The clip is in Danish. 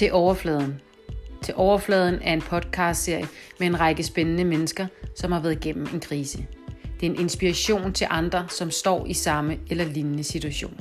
Til overfladen. Til overfladen er en podcastserie med en række spændende mennesker, som har været igennem en krise. Det er en inspiration til andre, som står i samme eller lignende situation.